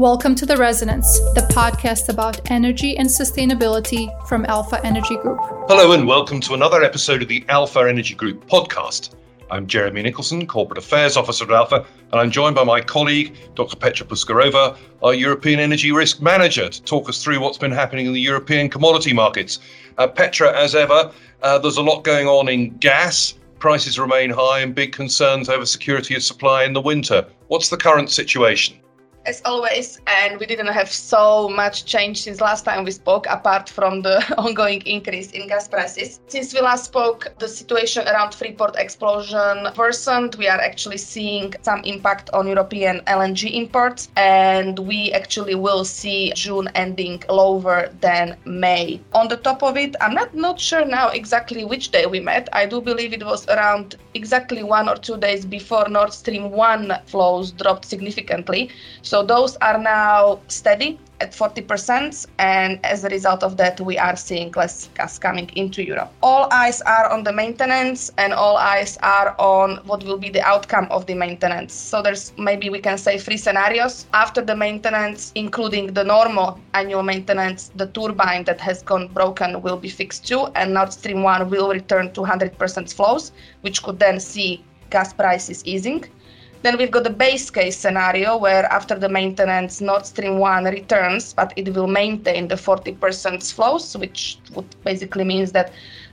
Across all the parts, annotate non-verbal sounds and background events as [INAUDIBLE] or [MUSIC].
Welcome to The Resonance, the podcast about energy and sustainability from Alpha Energy Group. Hello, and welcome to another episode of the Alpha Energy Group podcast. I'm Jeremy Nicholson, Corporate Affairs Officer at Alpha, and I'm joined by my colleague, Dr. Petra Puskarova, our European Energy Risk Manager, to talk us through what's been happening in the European commodity markets. Uh, Petra, as ever, uh, there's a lot going on in gas. Prices remain high and big concerns over security of supply in the winter. What's the current situation? As always, and we didn't have so much change since last time we spoke, apart from the [LAUGHS] ongoing increase in gas prices. Since we last spoke, the situation around Freeport explosion worsened. We are actually seeing some impact on European LNG imports, and we actually will see June ending lower than May. On the top of it, I'm not, not sure now exactly which day we met. I do believe it was around exactly one or two days before Nord Stream 1 flows dropped significantly. So those are now steady at 40%, and as a result of that, we are seeing less gas coming into Europe. All eyes are on the maintenance, and all eyes are on what will be the outcome of the maintenance. So there's maybe we can say three scenarios after the maintenance, including the normal annual maintenance. The turbine that has gone broken will be fixed too, and Nord Stream 1 will return to 100% flows, which could then see gas prices easing. Then we've got the base case scenario where after the maintenance, Nord Stream 1 returns, but it will maintain the 40% flows, which would basically means that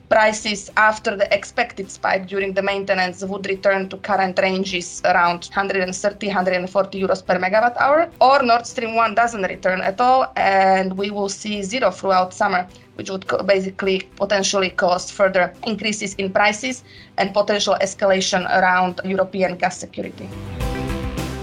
prices after the expected spike during the maintenance would return to current ranges around 130 140 euros per megawatt hour or nord stream 1 doesn't return at all and we will see zero throughout summer which would basically potentially cause further increases in prices and potential escalation around European gas security.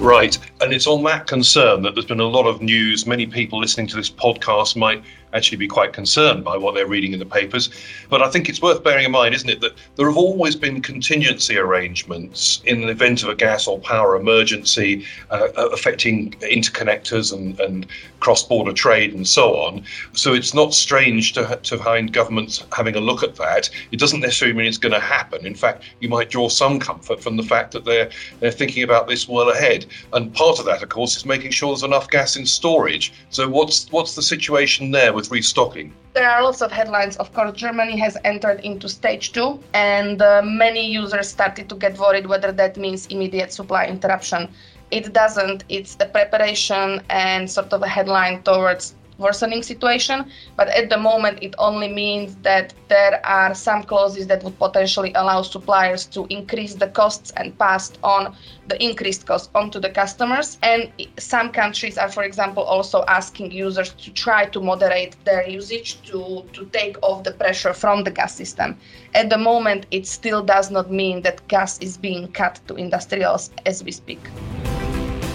Right. And it's on that concern that there's been a lot of news. Many people listening to this podcast might actually be quite concerned by what they're reading in the papers. But I think it's worth bearing in mind, isn't it, that there have always been contingency arrangements in the event of a gas or power emergency uh, affecting interconnectors and, and cross border trade and so on. So it's not strange to, to find governments having a look at that. It doesn't necessarily mean it's going to happen. In fact, you might draw some comfort from the fact that they're, they're thinking about this well ahead. And part of that, of course, is making sure there's enough gas in storage. So what's, what's the situation there with with restocking? There are lots of headlines. Of course, Germany has entered into stage two, and uh, many users started to get worried whether that means immediate supply interruption. It doesn't. It's a preparation and sort of a headline towards worsening situation. But at the moment, it only means that there are some clauses that would potentially allow suppliers to increase the costs and pass on the increased cost onto the customers. And some countries are, for example, also asking users to try to moderate their usage to, to take off the pressure from the gas system. At the moment, it still does not mean that gas is being cut to industrials as we speak.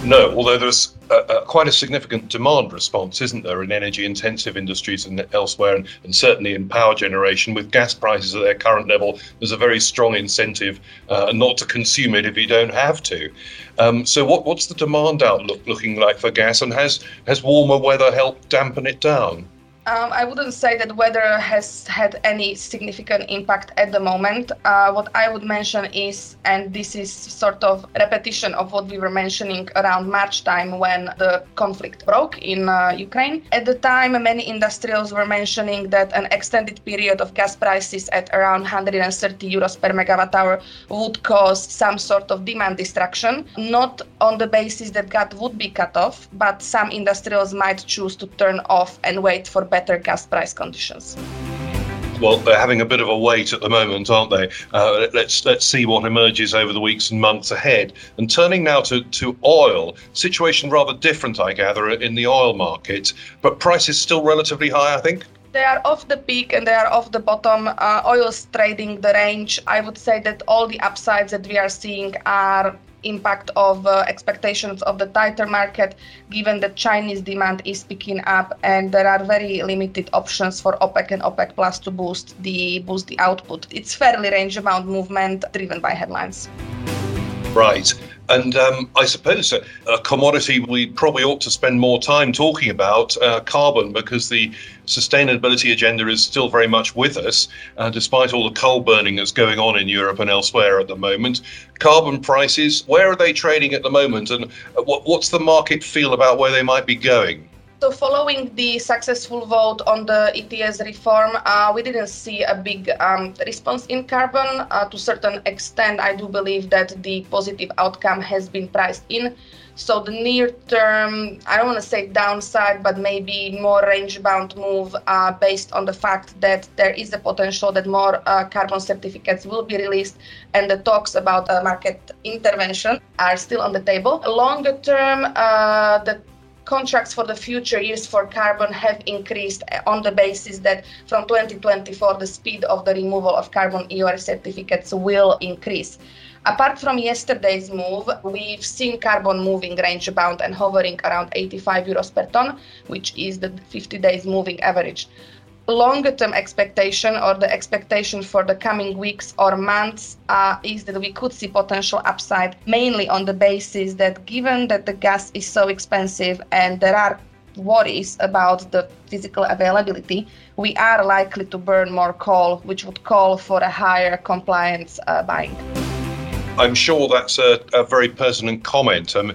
No, although there's a, a, quite a significant demand response, isn't there, in energy intensive industries and elsewhere, and, and, certainly in power generation. With gas prices at their current level, there's a very strong incentive uh, not to consume it if you don't have to. Um, so, what, what's the demand outlook looking like for gas, and has, has warmer weather helped dampen it down? Um, I wouldn't say that weather has had any significant impact at the moment. Uh, what I would mention is, and this is sort of repetition of what we were mentioning around March time when the conflict broke in uh, Ukraine. At the time, many industrials were mentioning that an extended period of gas prices at around 130 euros per megawatt hour would cause some sort of demand destruction, not on the basis that gas would be cut off, but some industrials might choose to turn off and wait for better better gas price conditions. Well, they're having a bit of a wait at the moment, aren't they? Uh, let's let's see what emerges over the weeks and months ahead. And turning now to, to oil, situation rather different, I gather, in the oil market, but prices still relatively high, I think they are off the peak and they are off the bottom. Uh, oil's trading the range. I would say that all the upsides that we are seeing are impact of uh, expectations of the tighter market given that Chinese demand is picking up and there are very limited options for OPEC and OPEC plus to boost the boost the output. It's fairly range bound movement driven by headlines. Right. And um, I suppose a, a, commodity we probably ought to spend more time talking about uh, carbon because the sustainability agenda is still very much with us, uh, despite all the coal burning that's going on in Europe and elsewhere at the moment. Carbon prices, where are they trading at the moment, and what, what's the market feel about where they might be going? So, following the successful vote on the ETS reform, uh, we didn't see a big um, response in carbon. Uh, to a certain extent, I do believe that the positive outcome has been priced in. So, the near term, I don't want to say downside, but maybe more range bound move uh, based on the fact that there is a potential that more uh, carbon certificates will be released and the talks about market intervention are still on the table. Longer term, uh, the contracts for the future years for carbon have increased eh, on the basis that from 2024 the speed of the removal of carbon EUA certificates will increase. Apart from yesterday's move, we've seen carbon moving range bound and hovering around 85 euros per ton, which is the 50 days moving average longer term expectation or the expectation for the coming weeks or months uh, is that we could see potential upside mainly on the basis that given that the gas is so expensive and there are worries about the physical availability, we are likely to burn more coal, which would call for a higher compliance uh, buying. I'm sure that's a, a very pertinent comment. Um,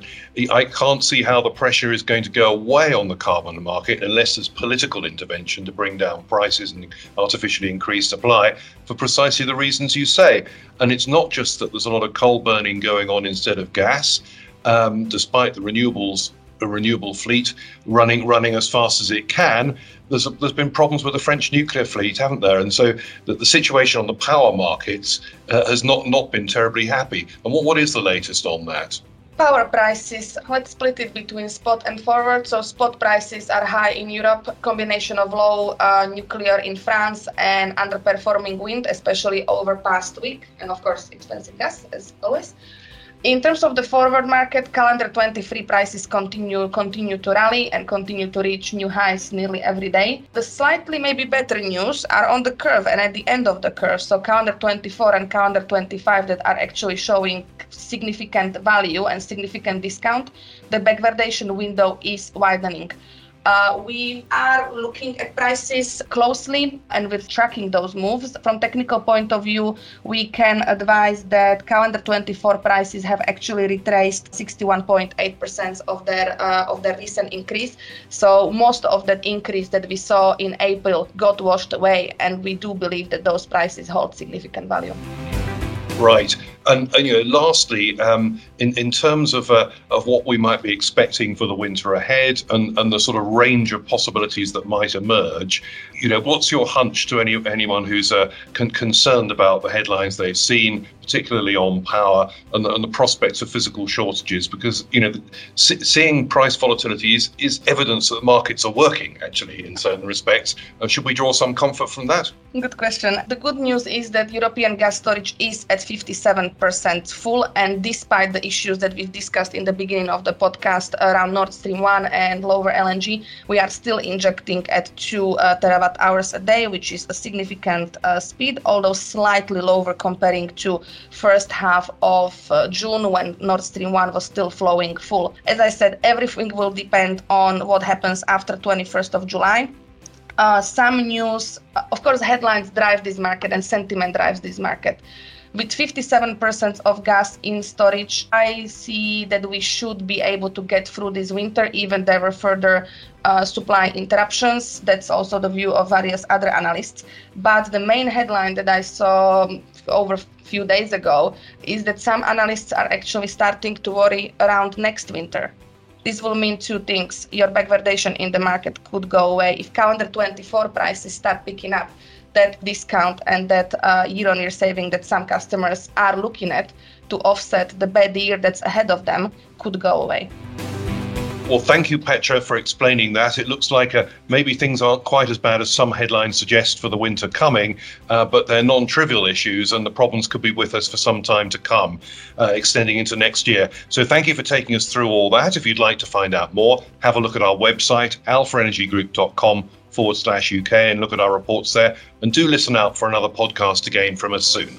I can't see how the pressure is going to go away on the carbon market unless there's political intervention to bring down prices and artificially increase supply for precisely the reasons you say. And it's not just that there's a lot of coal burning going on instead of gas, um, despite the renewables a renewable fleet running running as fast as it can. There's, there's been problems with the French nuclear fleet, haven't there? And so the, the situation on the power markets uh, has not, not been terribly happy. And what, what is the latest on that? Power prices, let's split it between spot and forward. So spot prices are high in Europe, combination of low uh, nuclear in France and underperforming wind, especially over past week, and of course expensive gas as always. In terms of the forward market, calendar 23 prices continue continue to rally and continue to reach new highs nearly every day. The slightly maybe better news are on the curve and at the end of the curve. So calendar 24 and calendar 25 that are actually showing significant value and significant discount. The backwardation window is widening. Uh, we are looking at prices closely and we're tracking those moves. From technical point of view, we can advise that calendar 24 prices have actually retraced 61.8% of their uh, of their recent increase. So most of that increase that we saw in April got washed away, and we do believe that those prices hold significant value. Right. And, and, you know, lastly, um, in in terms of uh, of what we might be expecting for the winter ahead, and, and the sort of range of possibilities that might emerge, you know, what's your hunch to any anyone who's uh, con- concerned about the headlines they've seen, particularly on power and the, and the prospects of physical shortages? Because you know, seeing price volatility is is evidence that the markets are working actually in certain respects. Uh, should we draw some comfort from that? Good question. The good news is that European gas storage is at 57 percent full. And despite the issues that we've discussed in the beginning of the podcast around Nord Stream 1 and lower LNG, we are still injecting at 2 uh, terawatt hours a day, which is a significant uh, speed, although slightly lower comparing to first half of uh, June when Nord Stream 1 was still flowing full. As I said, everything will depend on what happens after 21st of July. Uh, some news, of course, headlines drive this market and sentiment drives this market with 57% of gas in storage, I see that we should be able to get through this winter, even there were further uh, supply interruptions. That's also the view of various other analysts. But the main headline that I saw over a few days ago is that some analysts are actually starting to worry around next winter. This will mean two things. Your backwardation in the market could go away if calendar 24 prices start picking up that discount and that uh, year-on-year saving that some customers are looking at to offset the bad year that's ahead of them could go away. Well, thank you, Petra, for explaining that. It looks like uh, maybe things aren't quite as bad as some headlines suggest for the winter coming, uh, but they're non trivial issues, and the problems could be with us for some time to come, uh, extending into next year. So, thank you for taking us through all that. If you'd like to find out more, have a look at our website, alphaenergygroup.com forward slash UK and look at our reports there. And do listen out for another podcast again from us soon.